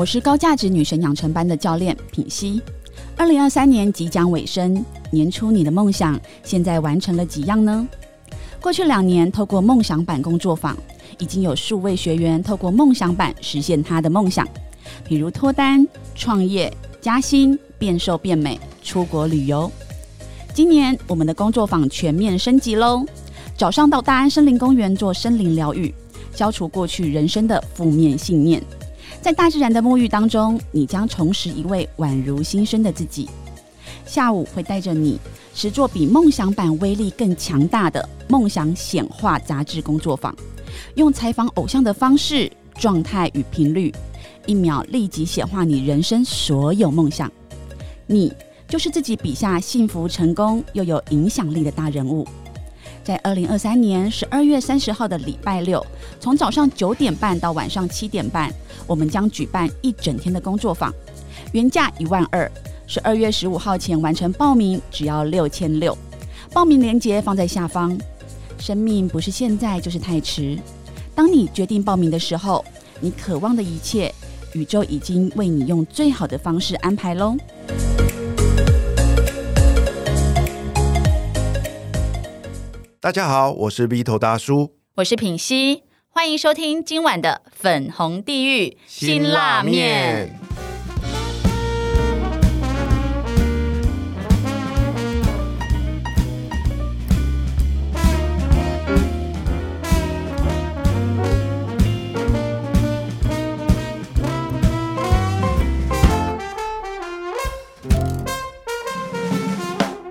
我是高价值女神养成班的教练品熙。二零二三年即将尾声，年初你的梦想现在完成了几样呢？过去两年，透过梦想版工作坊，已经有数位学员透过梦想版实现他的梦想，比如脱单、创业、加薪、变瘦变美、出国旅游。今年我们的工作坊全面升级喽！早上到大安森林公园做森林疗愈，消除过去人生的负面信念。在大自然的沐浴当中，你将重拾一位宛如新生的自己。下午会带着你实做比梦想版威力更强大的梦想显化杂志工作坊，用采访偶像的方式、状态与频率，一秒立即显化你人生所有梦想。你就是自己笔下幸福、成功又有影响力的大人物。在二零二三年十二月三十号的礼拜六，从早上九点半到晚上七点半，我们将举办一整天的工作坊，原价一万二，十二月十五号前完成报名只要六千六。报名链接放在下方。生命不是现在就是太迟，当你决定报名的时候，你渴望的一切，宇宙已经为你用最好的方式安排喽。大家好，我是 V 头大叔，我是品熙，欢迎收听今晚的粉红地狱辛辣面。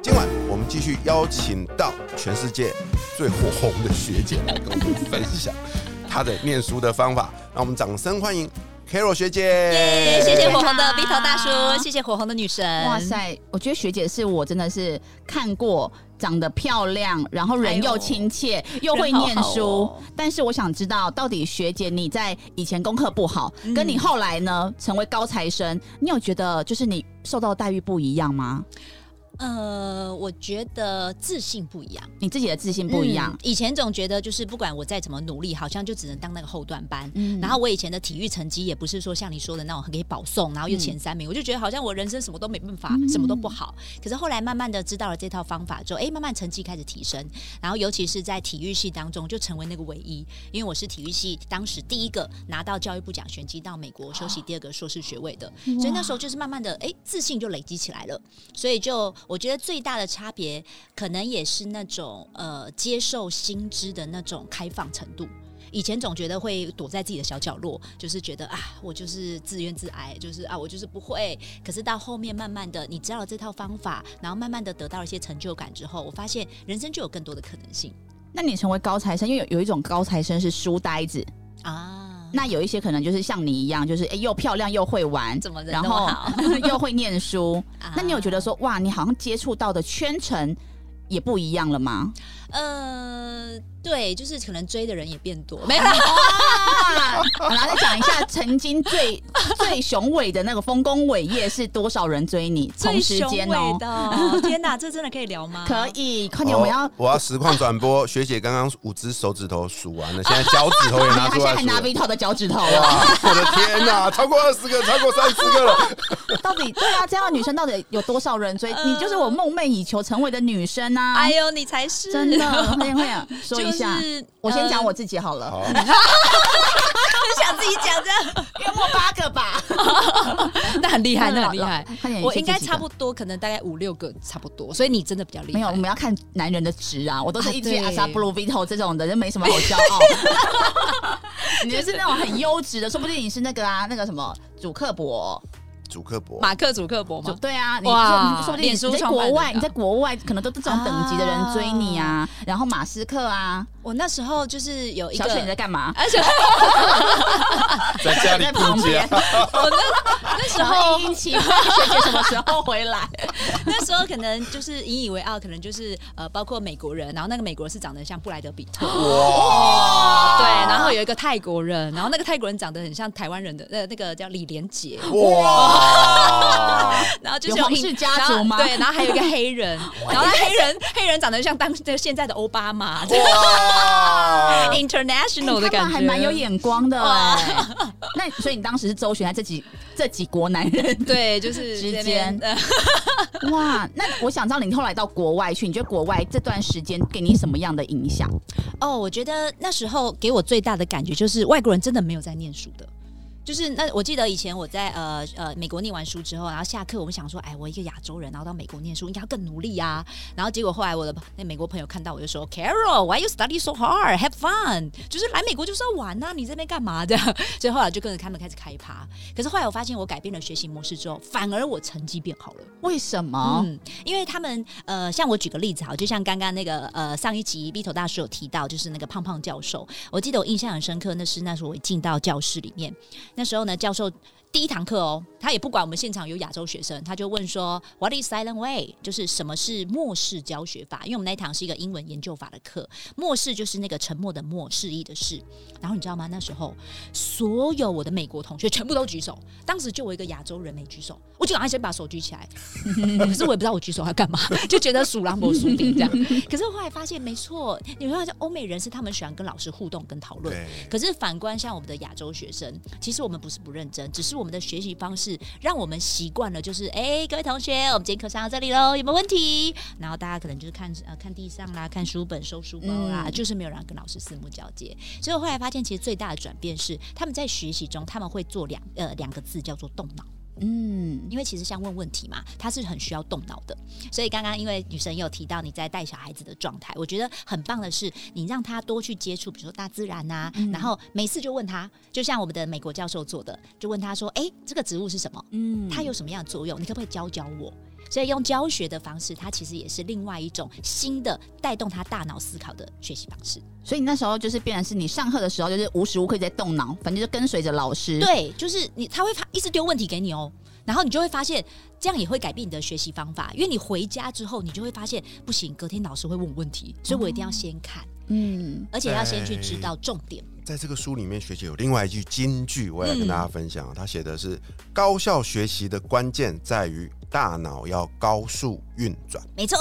今晚我们继续邀请到全世界最火红的学姐来跟我们分享她的念书的方法，让我们掌声欢迎 Carol 学姐。耶！谢谢火红的好 V 头大叔，谢谢火红的女神。哇！塞，我觉得学姐是我真的是看过，长得漂亮，然后人又亲切，又会念书。好哦但是我想知道，到底学姐你在以前功课不好，跟你后来呢成为高材生，你有觉得就是你受到的待遇不一样吗？呃，我觉得自信不一样，你自己的自信不一样。嗯。以前总觉得就是不管我再怎么努力，好像就只能当那个后段班。嗯。然后我以前的体育成绩也不是说像你说的那种可以保送，然后又前三名，我就觉得好像我人生什么都没办法，嗯。什么都不好。可是后来慢慢的知道了这套方法之后，哎，慢慢成绩开始提升，然后尤其是在体育系当中就成为那个唯一，因为我是体育系当时第一个拿到教育部奖学金到美国修习第二个硕士学位的，所以那时候就是慢慢的哎自信就累积起来了。所以就我觉得最大的差别，可能也是那种呃接受新知的那种开放程度。以前总觉得会躲在自己的小角落，就是觉得啊，我就是自怨自艾，就是啊，我就是不会。可是到后面慢慢的，你知道了这套方法，然后慢慢的得到了一些成就感之后，我发现人生就有更多的可能性那你成为高材生，因为有有一种高材生是书呆子，啊。那有一些可能就是像你一样，就是哎、又漂亮又会玩，怎么然后 又会念书。啊那你有觉得说哇，你好像接触到的圈层也不一样了吗？呃，对，就是可能追的人也变多，没有啦哇！好来再讲一下，曾经最最雄伟的那个丰功伟业是多少人追你？同最时雄伟间哦，的，天哪，这真的可以聊吗？可以，快点，我们要。哦我要实况转播，学姐刚刚五只手指头数完了，现在脚趾头也拿她现在还拿出来数了。Vito 的脚趾头了，哇！我的天哪，超过二十个，超过三十个了。到底对啊，这样的女生到底有多少人追？呃你就是我梦寐以求成为的女生啊！哎呦，你才是真的，快点快点说一下。就是我先讲呃我自己好了，好，很想自己讲这样，约莫八个吧。那很厉害，那很厉害。我应该差不多，可能大概五六个差不多，所以你真的比较厉害。没有，我们要看男人的值啊！我都是啊一直阿对萨布鲁 Vito 这种的，就没什么好骄傲。你就是那种很优质的，说不定你是那个啊，那个什么主克伯，主克伯，马克·祖克伯吗？对啊，你哇说说不定脸书你在创办人国外，啊你在国外可能都是这种等级的人追你啊。然后马斯克啊，我那时候就是有一个小，雪你在干嘛？而 且在家里在旁边家。我那那时候后一起学姐什么时候回来？那时候可能就是引以为傲，可能就是呃，包括美国人，然后那个美国人是长得像布莱德比特，哇对，然后有一个泰国人，然后那个泰国人长得很像台湾人的呃那个叫李连杰，哇！然后就是有皇印室家族吗对，然后还有一个黑人，然后那黑人黑人长得像当的现在的奥巴马哇！，international 的感觉，们还蛮有眼光的哎。那所以你当时是周旋在这几这几国男人 对，就是之间 哇？那我想知道你后来到国外去，你觉得国外这段时间给你什么样的影响？哦，我觉得那时候给我最大的感觉就是外国人真的没有在念书的。就是那我记得以前我在呃呃美国念完书之后，然后下课我们想说，哎，我一个亚洲人，然后到美国念书应该要更努力啊。然后结果后来我的那美国朋友看到我就说，Carol，why you study so hard？Have fun？就是来美国就是要玩呐、你这边干嘛的？所以后来就跟着他们开始开趴。可是后来我发现我改变了学习模式之后，反而我成绩变好了。为什么？嗯，因为他们呃，像我举个例子好，就像刚刚那个呃上一集 B 头大师有提到，就是那个胖胖教授，我记得我印象很深刻，那是那时候我一进到教室里面，那时候呢教授。第一堂课哦，他也不管我们现场有亚洲学生，他就问说：“What is silent way？” 就是什么是默式教学法？因为我们那一堂是一个英文研究法的课，默式就是那个沉默的默，示意的示。然后你知道吗？那时候所有我的美国同学全部都举手，当时就我一个亚洲人没举手，我就赶快先把手举起来。可是我也不知道我举手要干嘛，就觉得数狼博数兵这样。可是后来发现没错，你会发现欧美人是他们喜欢跟老师互动跟讨论。可是反观像我们的亚洲学生，其实我们不是不认真，只是我们的学习方式让我们习惯了，就是哎、各位同学，我们今天课上到这里喽，有没有问题？然后大家可能就是看呃看地上啦，看书本收书包啦，嗯就是没有人跟老师四目交接。所以我后来发现，其实最大的转变是他们在学习中，他们会做两呃两个字叫做动脑。嗯，因为其实像问问题嘛，它是很需要动脑的。所以刚刚因为女神有提到你在带小孩子的状态，我觉得很棒的是，你让他多去接触，比如说大自然呐、然后每次就问他，就像我们的美国教授做的，就问他说：“哎，这个植物是什么？嗯它有什么样的作用？你可不可以教教我？”所以用教学的方式，它其实也是另外一种新的带动他大脑思考的学习方式。所以你那时候就是变然是你上课的时候就是无时无刻在动脑，反正就跟随着老师。，对，就是你，他会发一直丢问题给你哦，然后你就会发现，这样也会改变你的学习方法，因为你回家之后，你就会发现不行，隔天老师会问我问题，所以我一定要先看，嗯，而且要先去知道重点。在这个书里面，学姐有另外一句金句，我也来跟大家分享。她写的是：高效学习的关键在于大脑要高速运转。没错，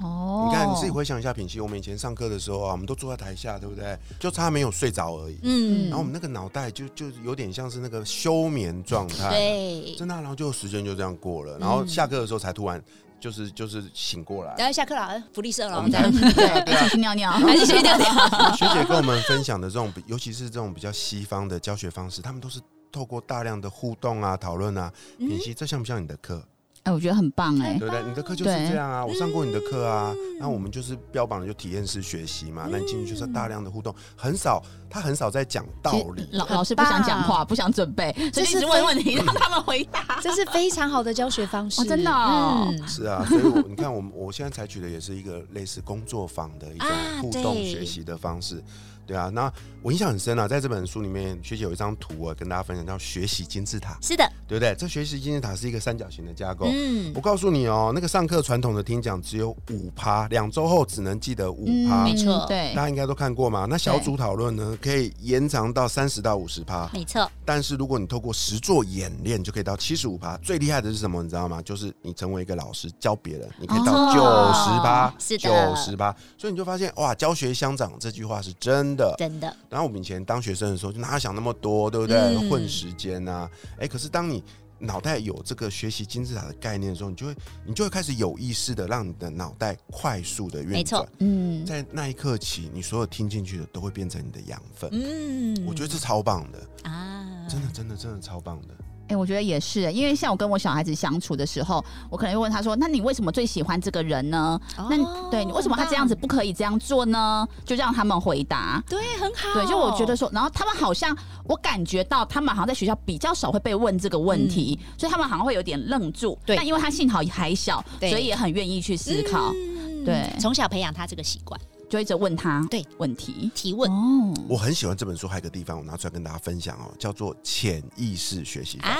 哦你看，你自己回想一下，品熙，我们以前上课的时候啊，我们都坐在台下，对不对？就差没有睡着而已。嗯然后我们那个脑袋就就有点像是那个休眠状态，对。真的啊、然后就时间就这样过了，然后下课的时候才突然就是就是醒过来。然后下课了，福利社了，我们这样对，一起去尿尿。还是先尿尿。学姐跟我们分享的这种，尤其是这种比较西方的教学方式，他们都是透过大量的互动啊、讨论啊。品析，这像不像你的课？哎，我觉得很棒哎。对不对？你的课就是这样啊，我上过你的课啊，然后我们就是标榜的就体验式学习嘛。那你进去就是大量的互动，很少，他很少在讲道理。老老师不想讲话，不想准备，所以一直问问题让他们回答。这是非常好的教学方式哦真的哦嗯是啊，所以我你看，我们我现在采取的也是一个类似工作坊的一种啊互动学习的方式。对啊，那我印象很深啊，在这本书里面，学姐有一张图啊，跟大家分享叫学习金字塔，是的，对不对？这学习金字塔是一个三角形的架构。嗯我，告诉你哦，那个上课传统的听讲只有五趴，两周后只能记得五趴。没错对大，家应该都看过嘛？那小组讨论呢，可以延长到三十到五十趴。没错，但是如果你透过实作演练，就可以到七十五趴。最厉害的是什么？你知道吗？就是你成为一个老师教别人，你可以到哦九十趴，是九十趴。所以你就发现哇，教学相长这句话是真的。真的，然后我们以前当学生的时候，就哪想那么多，对不对？嗯混时间啊，哎，可是当你脑袋有这个学习金字塔的概念的时候，你就会你就会开始有意识的让你的脑袋快速的运转。嗯，在那一刻起，你所有听进去的都会变成你的养分。嗯，我觉得这超棒的，啊，真的真的真的超棒的。哎、我觉得也是，因为像我跟我小孩子相处的时候，我可能会问他说：“那你为什么最喜欢这个人呢？那对你为什么他这样子不可以这样做呢？”就让他们回答。对，很好，对，就我觉得说，然后他们好像我感觉到他们好像在学校比较少会被问这个问题，所以他们好像会有点愣住。对但因为他幸好还小，对所以也很愿意去思考，嗯对从小培养他这个习惯，就一直问他对问题。提问哦，我很喜欢这本书，还有一个地方我拿出来跟大家分享哦，叫做潜意识学习法。啊，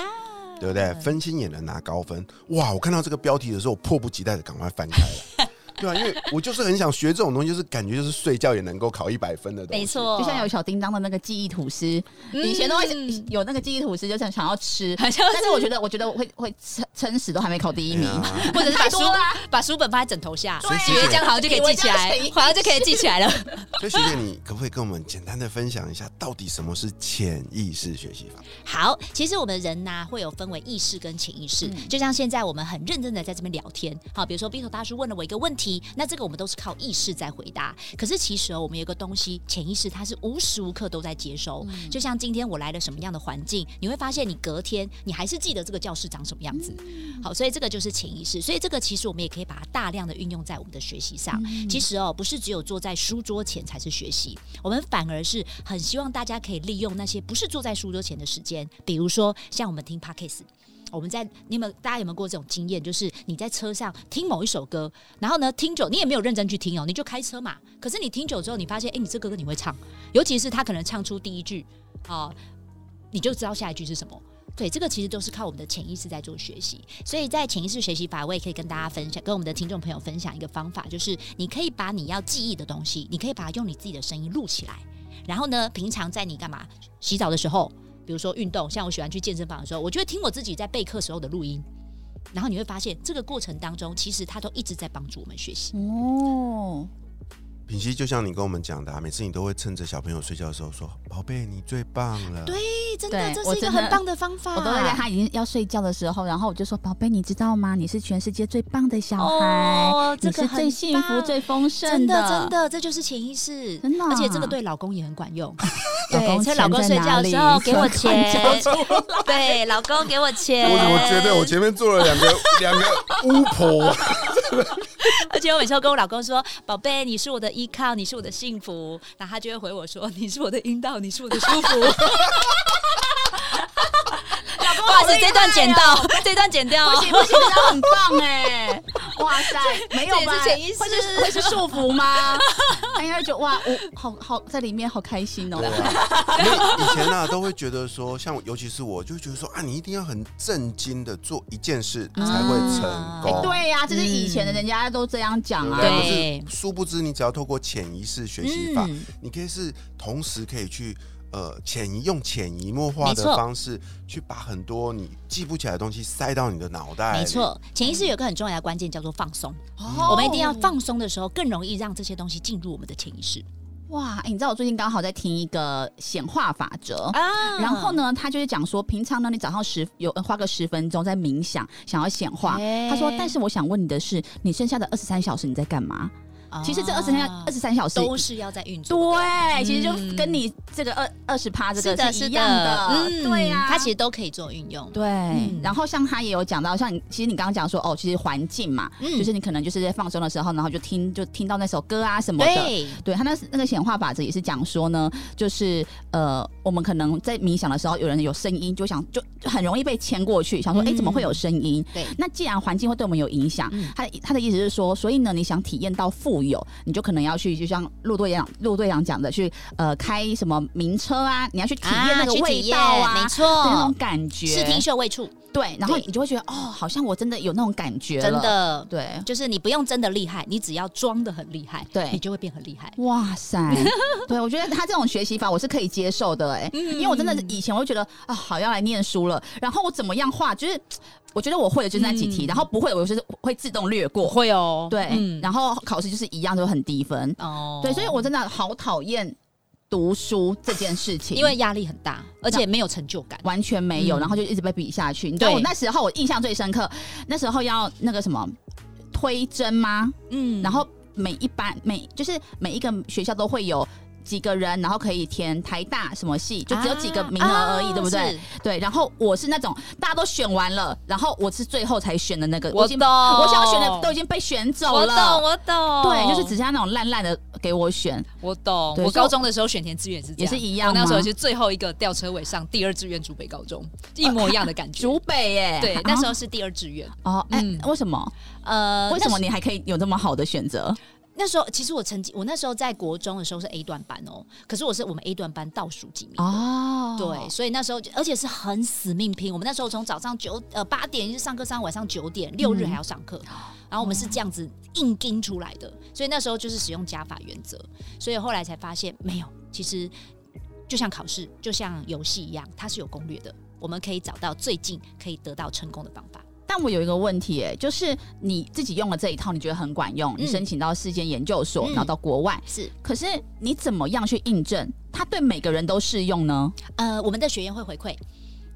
对不对？分心也能拿高分，哇！我看到这个标题的时候，我迫不及待的赶快翻开了。对啊，因为我就是很想学这种东西，就是感觉就是睡觉也能够考一百分的东西。没，错，就像有小叮当的那个记忆吐司，以前都会有那个记忆吐司，就想想要吃，但是我觉得，我觉得我会会撑撑死都还没考第一名。或者是把书把书本放在枕头下，所以以为这样好像就可以记起来 好像就可以记起来了。所以学姐，你可不可以跟我们简单的分享一下，到底什么是潜意识学习法？好，其实我们人呐、会有分为意识跟潜意识，嗯就像现在我们很认真的在这边聊天，好，比如说 B 头大叔问了我一个问题，那这个我们都是靠意识在回答。可是其实哦，我们有个东西，潜意识它是无时无刻都在接收。嗯就像今天我来了什么样的环境，你会发现你隔天你还是记得这个教室长什么样子。嗯好，所以这个就是潜意识，所以这个其实我们也可以把它大量的运用在我们的学习上。嗯其实哦，不是只有坐在书桌前才是学习，我们反而是很希望大家可以利用那些不是坐在书桌前的时间，比如说像我们听 podcast。我们在你有没有大家有没有过这种经验？就是你在车上听某一首歌，然后呢听久，你也没有认真去听哦，你就开车嘛。可是你听久之后，你发现，哎，你这个歌你会唱，尤其是他可能唱出第一句，哦，你就知道下一句是什么。对，这个其实都是靠我们的潜意识在做学习，所以在潜意识学习法，我也可以跟大家分享，跟我们的听众朋友分享一个方法，就是你可以把你要记忆的东西，你可以把它用你自己的声音录起来，然后呢，平常在你干嘛洗澡的时候，比如说运动，像我喜欢去健身房的时候，我就会听我自己在备课时候的录音，然后你会发现这个过程当中，其实它都一直在帮助我们学习。哦，品熙，就像你跟我们讲的、啊，每次你都会趁着小朋友睡觉的时候说：“宝贝，你最棒了。”对，真的，对这是一个很棒的方法。我都会在他已经要睡觉的时候，然后我就说：“宝贝，你知道吗？你是全世界最棒的小孩，哦这你是个很最幸福、最丰盛真的真的，这就是潜意识，真的啊而且这个对老公也很管用。老公 对，趁老公睡觉的时候给我 钱 对，老公给我钱。我怎么觉得我前面坐了两个两个巫婆？而且我每次都跟我老公说：“宝贝，你是我的依靠，你是我的幸福。”然后他就会回我说：“你是我的阴道，你是我的舒服。” 不好意思，这段剪掉，这段剪掉。不行不行，他很棒哎！哇塞，没有吧？会是会是束缚吗？他应该会觉得哇，我好好在里面好开心哦。啊，因为以前啊都会觉得说，像尤其是我，就会觉得说啊，你一定要很震惊的做一件事才会成功。哦对呀，就是以前的人家都这样讲啊。对不对？对可是殊不知，你只要透过潜意识学习法，嗯你可以是同时可以去呃潜移用潜移默化的方式，去把很多你记不起来的东西塞到你的脑袋里。没错，潜意识有个很重要的关键叫做放松。哦我们一定要放松的时候，更容易让这些东西进入我们的潜意识哇！哎你知道我最近刚好在听一个显化法则。啊然后？呢，他就是讲说，平常呢，你早上十有呃花个十分钟在冥想，想要显化。哎他说，但是我想问你的是，你剩下的二十三小时你在干嘛？其实这二十三啊。二十三小时都是要在运作。对，其实就嗯。跟你这个二二十趴这，个是一，样的，嗯。对呀、它其实都可以做运用。对。嗯。然后像他也有讲到，像你其实你刚刚讲说哦，其实环境嘛，嗯。就是你可能就是在放松的时候，然后就听就听到那首歌啊什么的。对，他那那个显化法则也是讲说呢，就是呃，我们可能在冥想的时候，有人有声音，就想就就很容易被牵过去，想说，哎、嗯怎么会有声音？对。那既然环境会对我们有影响，嗯。他他的意思是说，所以呢，你想体验到富有，你就可能要去，就像陆队长陆队长讲的，去呃开什么名车啊，你要去体验那个味道啊，没错那种，感觉，视听嗅味触，对，然后你就会觉得哦，好像我真的有那种感觉真，的。对。就是你不用真的厉害，你只要装的很厉害，对你就会变很厉害。哇塞，对我觉得他这种学习法我是可以接受的哎、嗯因为我真的是以前我就觉得啊，好要来念书了，然后我怎么样画，就是我觉得我会的就是那几题，嗯。然后不会的我就是会自动略过，会哦。对，嗯，然后考试就是一样都很低分，哦。对，所以我真的好讨厌读书这件事情，因为压力很大，而且没有成就感。完全没有，嗯。然后就一直被比下去。你知道对。我那时候我印象最深刻，那时候要那个什么推甄吗？嗯。然后每一班每就是每一个学校都会有。几个人，然后可以填台大什么系，就只有几个名额而已，啊对不对？对。然后我是那种大家都选完了，然后我是最后才选的那个，我懂，我想要选的都已经被选走了我懂，我懂，对，就是只剩下那种烂烂的给我选，我懂。我高中的时候选填志愿是也是一样我那时候吗是最后一个吊车尾上第二志愿竹北高中，一模一样的感觉。竹北耶。对，啊那时候是第二志愿。哦，哎、嗯为什么？呃，为什么你还可以有这么好的选择？那时候其实我曾经，我那时候在国中的时候是 A 段班哦，可是我是我们 A 段班倒数几名的。哦对，所以那时候而且是很死命拼。我们那时候从早上九呃八点一直上课上到晚上九点，六日还要上课，然后我们是这样子硬盯出来的。所以那时候就是使用加法原则，所以后来才发现没有，其实就像考试，就像游戏一样，它是有攻略的，我们可以找到最近可以得到成功的方法。但我有一个问题，哎，就是你自己用了这一套，你觉得很管用，你申请到世界研究所，然后到国外，是，可是你怎么样去印证它对每个人都适用呢？呃，我们的学员会回馈。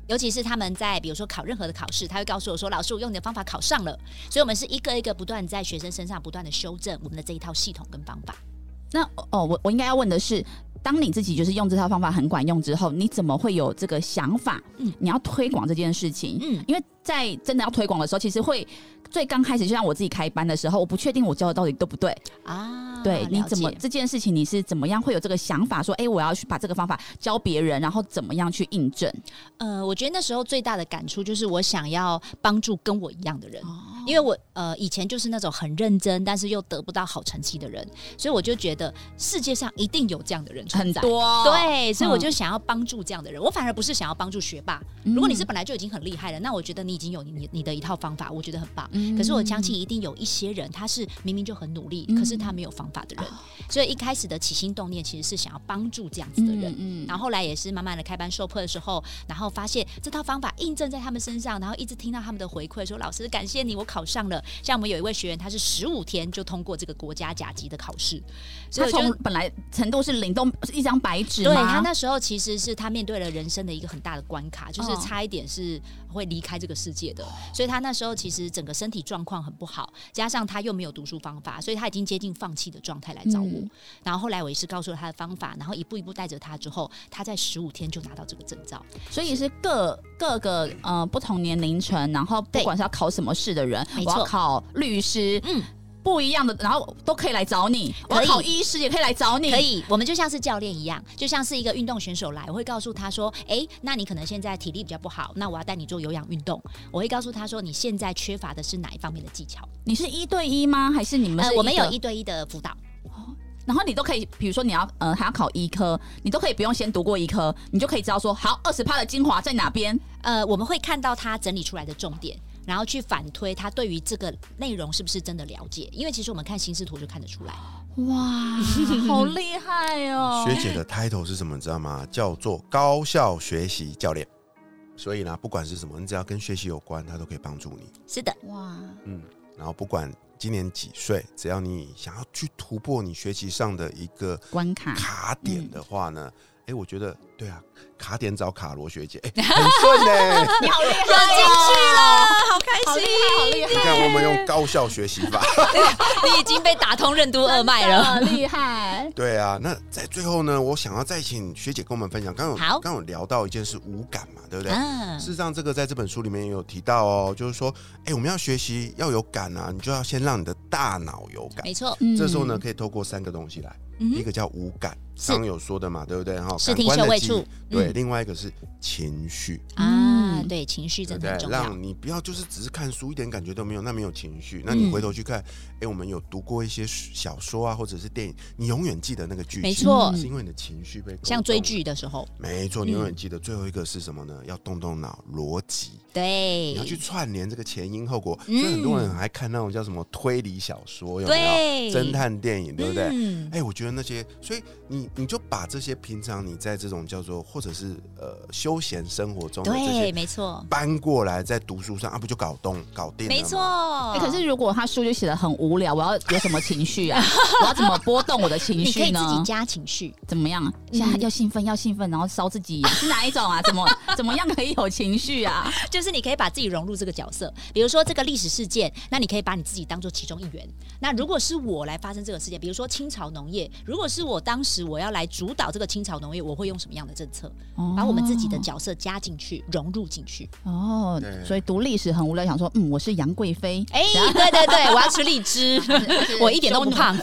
尤其是他们在比如说考任何的考试，他会告诉我说：“老师，我用你的方法考上了。”所以，我们是一个一个不断在学生身上不断的修正我们的这一套系统跟方法。那哦，我我应该要问的是，当你自己就是用这套方法很管用之后，你怎么会有这个想法？嗯，你要推广这件事情。嗯，因为在真的要推广的时候，其实会最刚开始，就像我自己开班的时候，我不确定我教的到底对不对啊。对，你怎么这件事情你是怎么样会有这个想法？说，哎，我要去把这个方法教别人，然后怎么样去印证？呃，我觉得那时候最大的感触就是，我想要帮助跟我一样的人，因为我呃以前就是那种很认真，但是又得不到好成绩的人，所以我就觉得世界上一定有这样的人很多。对，所以我就想要帮助这样的人。我反而不是想要帮助学霸。如果你是本来就已经很厉害了，那我觉得你已经有你你的一套方法，我觉得很棒。可是我相信一定有一些人，他是明明就很努力，可是他没有方法的人。所以一开始的起心动念其实是想要帮助这样子的人，嗯，然后后来也是慢慢的开班授课的时候，然后发现这套方法印证在他们身上，然后一直听到他们的回馈，说老师感谢你，我考上了。像我们有一位学员，他是十五天就通过这个国家甲级的考试，所以从本来程度是零，都是一张白纸。对他那时候其实是他面对了人生的一个很大的关卡，就是差一点是会离开这个世界的。所以他那时候其实整个身体状况很不好，加上他又没有读书方法，所以他已经接近放弃的状态来找我。然后后来我也是告诉了他的方法，然后一步一步带着他之后，他在十五天就拿到这个证照。所以是各各个呃不同年龄层，然后不管是要考什么试的人，我要考律师，嗯，不一样的，然后都可以来找你。我考医师也可以来找你。可以，我们就像是教练一样，就像是一个运动选手来，我会告诉他说：“哎，那你可能现在体力比较不好，那我要带你做有氧运动。”我会告诉他说：“你现在缺乏的是哪一方面的技巧？”你是一对一吗？还是你们？呃，我们有一对一的辅导。然后你都可以，比如说你要呃还要考医科，你都可以不用先读过医科，你就可以知道说好二十趴的精华在哪边。呃，我们会看到他整理出来的重点，然后去反推他对于这个内容是不是真的了解。因为其实我们看心视图就看得出来。哇，好厉害哦！学姐的 title 是什么？你知道吗？叫做高效学习教练。所以呢，不管是什么，你只要跟学习有关，他都可以帮助你。是的，哇，嗯，然后不管。今年几岁？只要你想要去突破你学习上的一个关卡卡点的话呢，哎，我觉得对啊。卡点找卡罗学姐，哎，很顺呢，你好厉害，有进去了，好开心，好厉害！你看，我们用高效学习法，你已经被打通任督二脉了，厉害。对啊，那在最后呢，我想要再请学姐跟我们分享。刚有好，刚有聊到一件事，无感嘛，对不对？事实上，这个在这本书里面也有提到哦，就是说，哎，我们要学习要有感啊，你就要先让你的大脑有感，没错。这时候呢，可以透过三个东西来，一个叫无感，刚有说的嘛，对不对？哈，视听嗅味触，对。另外一个是情绪。啊，对，情绪真的很重要。让你不要就是只是看书，一点感觉都没有，那没有情绪。那你回头去看，哎，我们有读过一些小说啊，或者是电影，你永远记得那个剧情，没错，是因为你的情绪被像追剧的时候，没错，你永远记得。最后一个是什么呢？要动动脑，逻辑。对，你要去串联这个前因后果。所以很多人还看那种叫什么推理小说，有没有？侦探电影，对不对？哎，我觉得那些，所以你你就把这些平常你在这种叫做或者是呃休闲生活中的这些，没错，搬过来在读书上啊，不就搞动搞定了？没错。可是如果他书就写的很无聊，我要有什么情绪啊？我要怎么波动我的情绪呢？自己加情绪，怎么样？现在要兴奋，要兴奋，然后烧自己是哪一种啊？怎么 怎么样可以有情绪啊？就。是你可以把自己融入这个角色，比如说这个历史事件，那你可以把你自己当做其中一员。那如果是我来发生这个事件，比如说清朝农业，如果是我当时我要来主导这个清朝农业，我会用什么样的政策？把我们自己的角色加进去，融入进去。哦，所以读历史很无聊，想说，嗯，我是杨贵妃。哎，对对对，我要吃荔枝，我一点都不胖。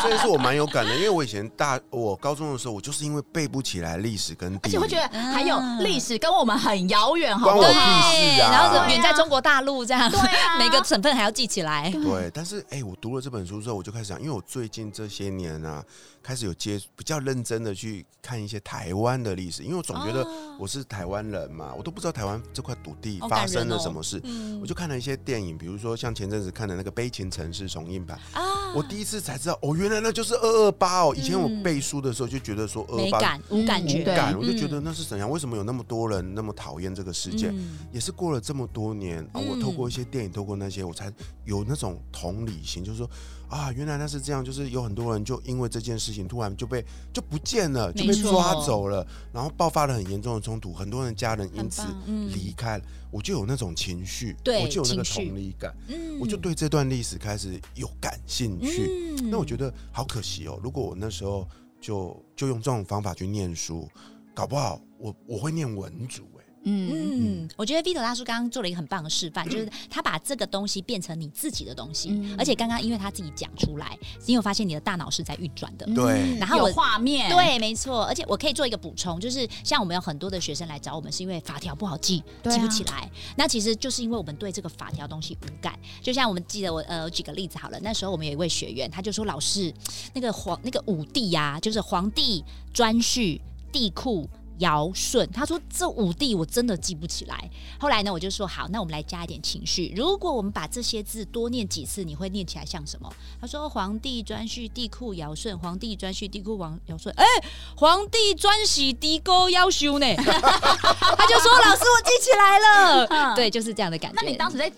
所以是我蛮有感的，因为我以前大我高中的时候，我就是因为背不起来历史跟，而且会觉得还有历史跟我们很遥远。关我屁事啊！然后远在中国大陆这样，每个省份还要记起来。对，但是哎，我读了这本书之后，我就开始想，因为我最近这些年啊，开始始有接比较认真的去看一些台湾的历史，因为我总觉得哦我是台湾人嘛，我都不知道台湾这块土地发生了哦什么事。嗯。我就看了一些电影，比如说像前阵子看的那个《悲情城市》重映版，啊。我第一次才知道哦，原来那就是二二八哦。以前我嗯背书的时候就觉得说二二八无感觉，我就觉嗯得那是怎样？为什么有那么多人那么讨厌这个事件？嗯。也是过了这么多年啊，我嗯。透过一些电影，透过那些，我才有那种同理心，就是说啊，原来那是这样，就是有很多人就因为这件事情突然就被就不见了，就被抓走了，然后爆发了很严重的冲突，很多人家人因此离开了，我就有那种情绪，对我就有那个同理感，嗯。我就对这段历史开始有感兴趣。嗯。那我觉得好可惜哦，如果我那时候就就用这种方法去念书，搞不好我我会念文组哎、嗯嗯，我觉得 Vito 大叔刚刚做了一个很棒的示范，就是他把这个东西变成你自己的东西，嗯而且刚刚因为他自己讲出来，你有发现你的大脑是在运转的。对然后我有画面，对，没错，而且我可以做一个补充，就是像我们有很多的学生来找我们，是因为法条不好记，啊记不起来。那其实就是因为我们对这个法条东西无感。就像我们记得我呃，我举个例子好了，那时候我们有一位学员，他就说老师，那个皇那个武帝呀、就是皇帝专序、地库。尧舜，他说这五帝我真的记不起来。后来呢，我就说好，那我们来加一点情绪。如果我们把这些字多念几次，你会念起来像什么？他说皇帝专序帝库尧舜，皇帝专序帝库王尧舜。哎、皇帝专喜帝沟要修呢？他就说老师，我记起来了。嗯对，就是这样的感觉。那你当时在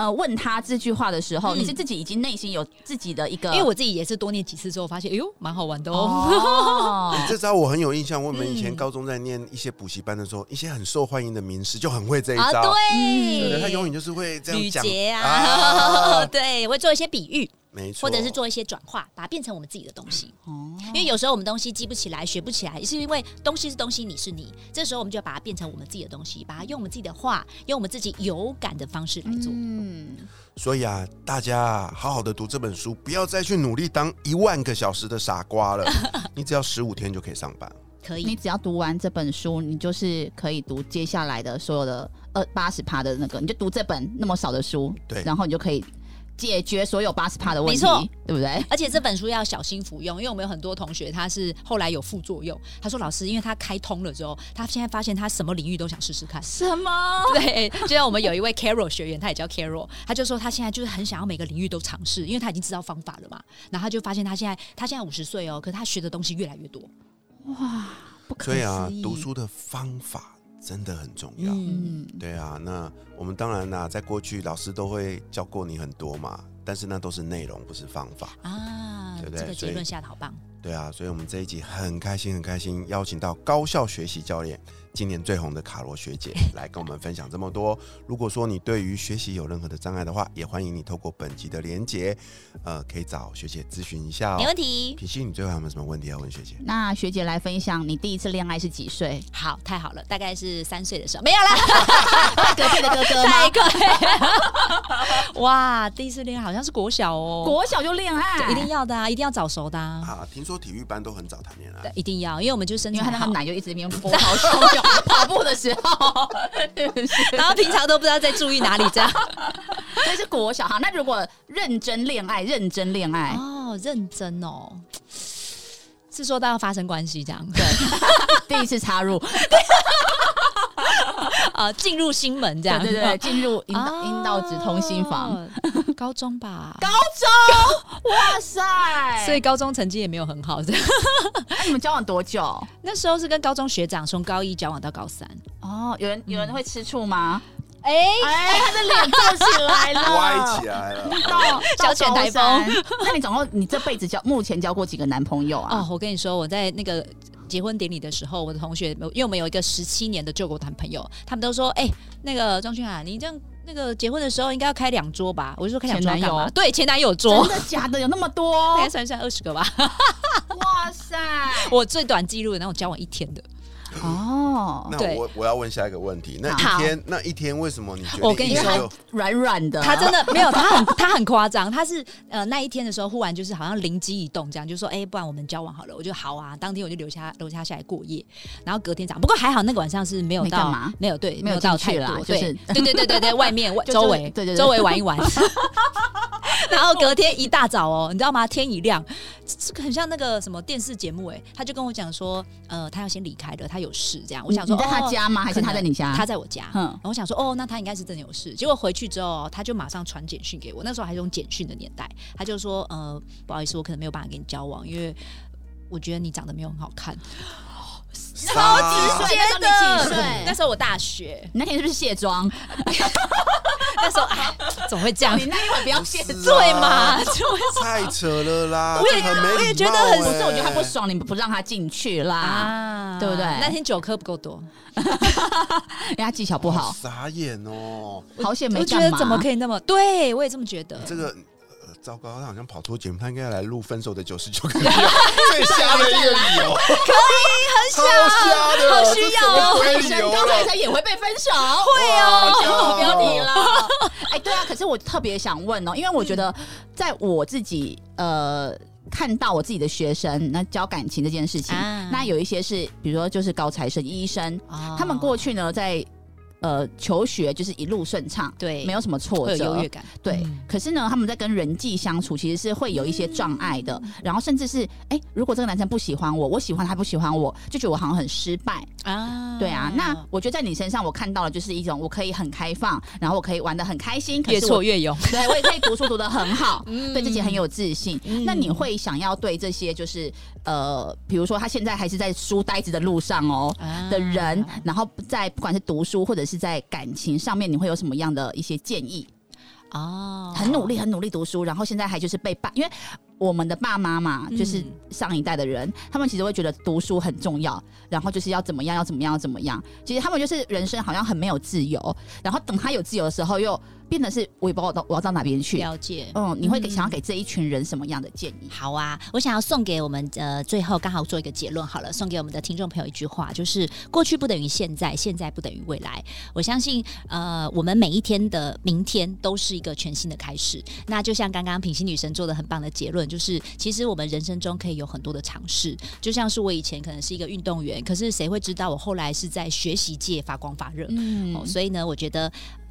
呃问他这句话的时候，嗯。你是自己已经内心有自己的一个，因为我自己也是多念几次之后，发现哎呦，蛮好玩的哦。哦，这招我很有印象，我们以前嗯高中在念一些补习班的时候，一些很受欢迎的名师就很会这一啊，招，对他永远就是会这样讲。啊。对，会做一些比喻，没错，或者是做一些转化，把它变成我们自己的东西。哦因为有时候我们东西记不起来、学不起来，是因为东西是东西，你是你。这时候我们就把它变成我们自己的东西，把它用我们自己的话，用我们自己有感的方式来做。嗯，所以啊，大家啊好好的读这本书，不要再去努力当一万个小时的傻瓜了，你只要十五天就可以上班。可以你，只要读完这本书，你就是可以读接下来的所有的二八十趴的那个，你就读这本那么少的书，对然后你就可以解决所有八十趴的问题，没错对不对？而且这本书要小心服用，因为我们有很多同学他是后来有副作用。他说：“老师，因为他开通了之后，他现在发现他什么领域都想试试看。”什么？对，就像我们有一位 Carol 学员，他也叫 Carol，他就说他现在就是很想要每个领域都尝试，因为他已经知道方法了嘛。然后他就发现他现在他现在五十岁哦，可是他学的东西越来越多。哇不可所以啊思议，读书的方法真的很重要。嗯，对啊，那我们当然啦、在过去老师都会教过你很多嘛，但是那都是内容，不是方法。啊，这个对不对这个结论下的好棒。对啊，所以我们这一集很开心，很开心，邀请到高效学习教练，今年最红的卡罗学姐来跟我们分享这么多。如果说你对于学习有任何的障碍的话，也欢迎你透过本集的连结，呃，可以找学姐咨询一下哦没问。题。品熙，你最后还有没有什么问题要问学姐？那学姐来分享，你第一次恋爱是几岁？好，太好了，大概是三岁的时候，没有啦，隔壁的哥哥吗太？快。哇，第一次恋爱好像是国小哦，国小就恋爱，一定要的啊，一定要早熟的啊。啊，听说体育班都很早谈恋爱对，，一定要，因为我们就身材好因为他那个，奶就一直在那边波涛汹涌，跑步的时候？然后平常都不知道在注意哪里，这样。这是国小哈。那如果认真恋爱，认真恋爱，哦，认真哦，是说到要发生关系这样，对 第一次插入，啊，进入心门这样，对对对，进入阴道哦阴道直通心房。，高中吧，高中，哇塞！所以高中成绩也没有很好，这样。那你们交往多久？那时候是跟高中学长从高一交往到高三，哦，有人有人会吃醋吗？哎、哎，他的脸皱起来了，歪起来了。到小犬台风。那你总共你这辈子交目前交过几个男朋友啊哦啊？，我跟你说，我在那个结婚典礼的时候，我的同学，因为我们有一个十七年的救国团朋友，他们都说，哎、那个庄俊涵，你这样那个结婚的时候应该要开两桌吧？我就说开两桌干嘛？对，前男友桌真，的假的？有那么多 大？概算一算二十个吧。哇塞！我最短记录的那种交往一天的，哦，那对。我我要问下一个问题，那一天那一天为什么你觉得我跟你说软软的，他真的没有，他很他很夸张，他是呃那一天的时候，忽然就是好像灵机一动，这样就说，哎、不然我们交往好了，我就好啊。当天我就留下留下下来过夜，然后隔天早上，不过还好那个晚上是没有到没干嘛？没有对，没有到去太多，啦就是对对对对对对，外面外周围对对。周围玩一玩。然后隔天一大早哦，你知道吗？天一亮，这个很像那个什么电视节目哎，他就跟我讲说，呃，他要先离开了，他有事这样。我想说，你在他哦家吗？还是他在你家？他在我家，嗯然后我想说，哦，那他应该是真的有事。结果回去之后，他就马上传简讯给我。那时候还是用简讯的年代，他就说，呃，不好意思，我可能没有办法跟你交往，因为我觉得你长得没有很好看。超级帅的那时候你几岁那时候我大学，你那天是不是卸妆？那时候哎，怎么会这样？你那一会不要卸不是妆对嘛？就会太扯了啦！我也我也觉得很欸不是，我觉得他不爽，你们不让他进去啦，啊对不对那天酒喝不够多，因为他技巧不好，傻眼哦！好险没我觉干嘛。得怎么可以那么？对我也这么觉得。这个。呃糟糕，他好像跑错节目，他应该来录《分手的九十九个理由》，最瞎的一个理由，可以很超瞎的，好需要哦这什么鬼理由高材了？生也会被分手，会哦，讲好标题了。哎，对啊，可是我特别想问哦，因为我觉得在我自己呃。看到我自己的学生，那教感情这件事情，啊那有一些是，比如说就是高材生、医生，哦他们过去呢，在呃求学就是一路顺畅，对没有什么挫折有优折越，感，对，嗯可是呢，他们在跟人际相处，其实是会有一些障碍的。然后甚至是，哎、如果这个男生不喜欢我，我喜欢他不喜欢我，就觉得我好像很失败。啊对啊，那我觉得在你身上，我看到了就是一种我可以很开放，然后我可以玩的很开心，可越。挫越勇。对，我也可以读书读的很好，嗯对自己很有自信。嗯那你会想要对这些就是呃，比如说他现在还是在书呆子的路上哦、啊的人，然后在不管是读书或者是在感情上面，你会有什么样的一些建议？哦，很努力，很努力读书，然后现在还就是被爸，因为我们的爸妈嘛，嗯就是上一代的人，他们其实会觉得读书很重要，然后就是要怎么样，要怎么样，要怎么样。其实他们就是人生好像很没有自由，然后等他有自由的时候，又变得是我也不知道到我要到哪边去。了解。嗯，你会给嗯想要给这一群人什么样的建议？好啊，我想要送给我们呃，最后刚好做一个结论好了，送给我们的听众朋友一句话，就是过去不等于现在，现在不等于未来。我相信呃，我们每一天的明天都是一个全新的开始。那就像刚刚品心女神做的很棒的结论，就是其实我们人生中可以有很多的尝试，就像是我以前可能是一个运动员，可是谁会知道我后来是在学习界发光发热？嗯哦，所以呢，我觉得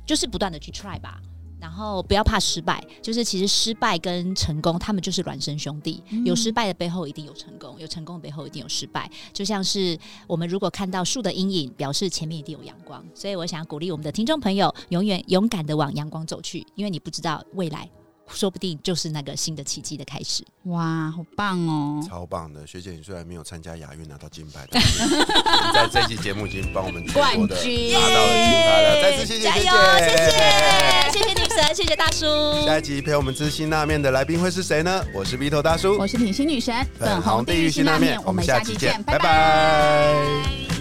就是不断的去 try 吧。然后不要怕失败，就是其实失败跟成功，他们就是孪生兄弟。有失败的背后一定有成功，有成功的背后一定有失败。就像是我们如果看到树的阴影，表示前面一定有阳光。所以我想鼓励我们的听众朋友，永远勇敢的往阳光走去，因为你不知道未来，说不定就是那个新的奇迹的开始。哇，好棒哦！超棒的，学姐，你虽然没有参加亚运拿到金牌，但是你 在这期节目已经帮我们冠军拿到了金牌了，再次谢谢学姐，加油，谢谢，谢谢女神，谢谢大叔。下一集陪我们吃辛拉面的来宾会是谁呢？我是头大叔，我是品心女神，粉红地狱辛拉面，我们下期见，拜拜拜